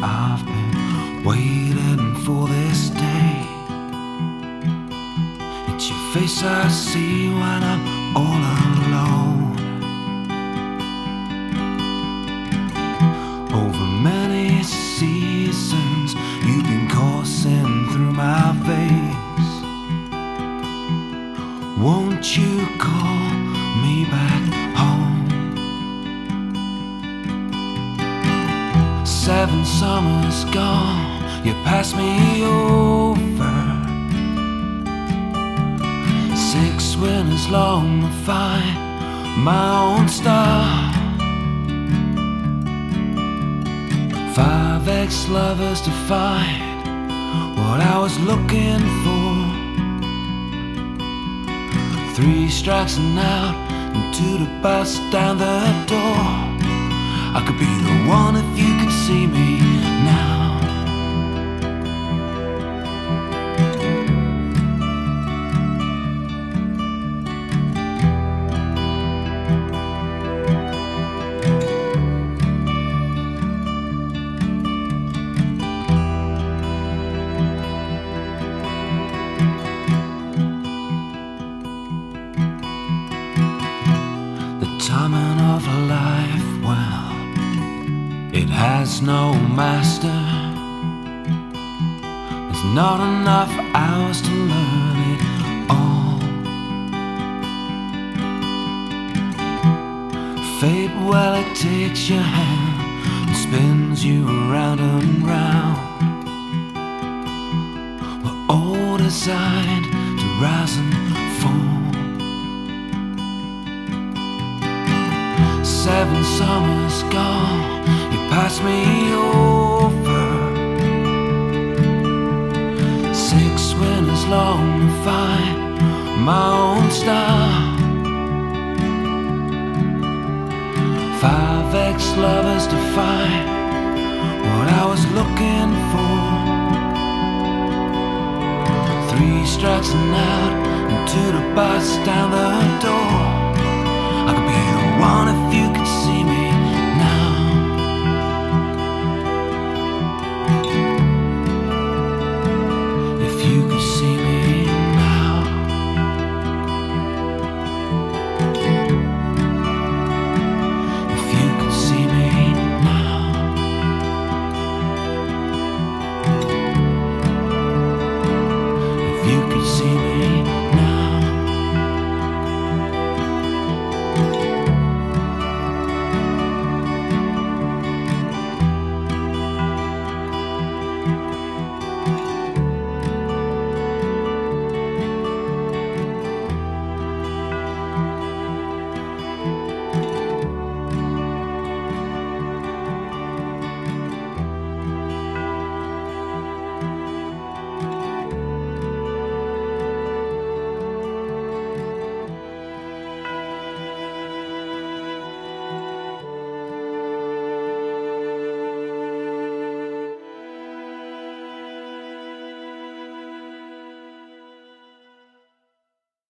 I've been waiting for this day. It's your face I see when I'm all alone. Seven summers gone, you passed me over. Six winters long to find my own star. Five ex lovers to find what I was looking for. Three strikes and out, and two to bust down the door. I could be the one if you see me it has no master. There's not enough hours to learn it all. Fate, well, it takes your hand and spins you around and round. We're all designed to rise and fall. Seven summers gone, me over. Six winters long to find my own star. Five ex-lovers to find what I was looking for. Three strikes and out, and two to bust the door.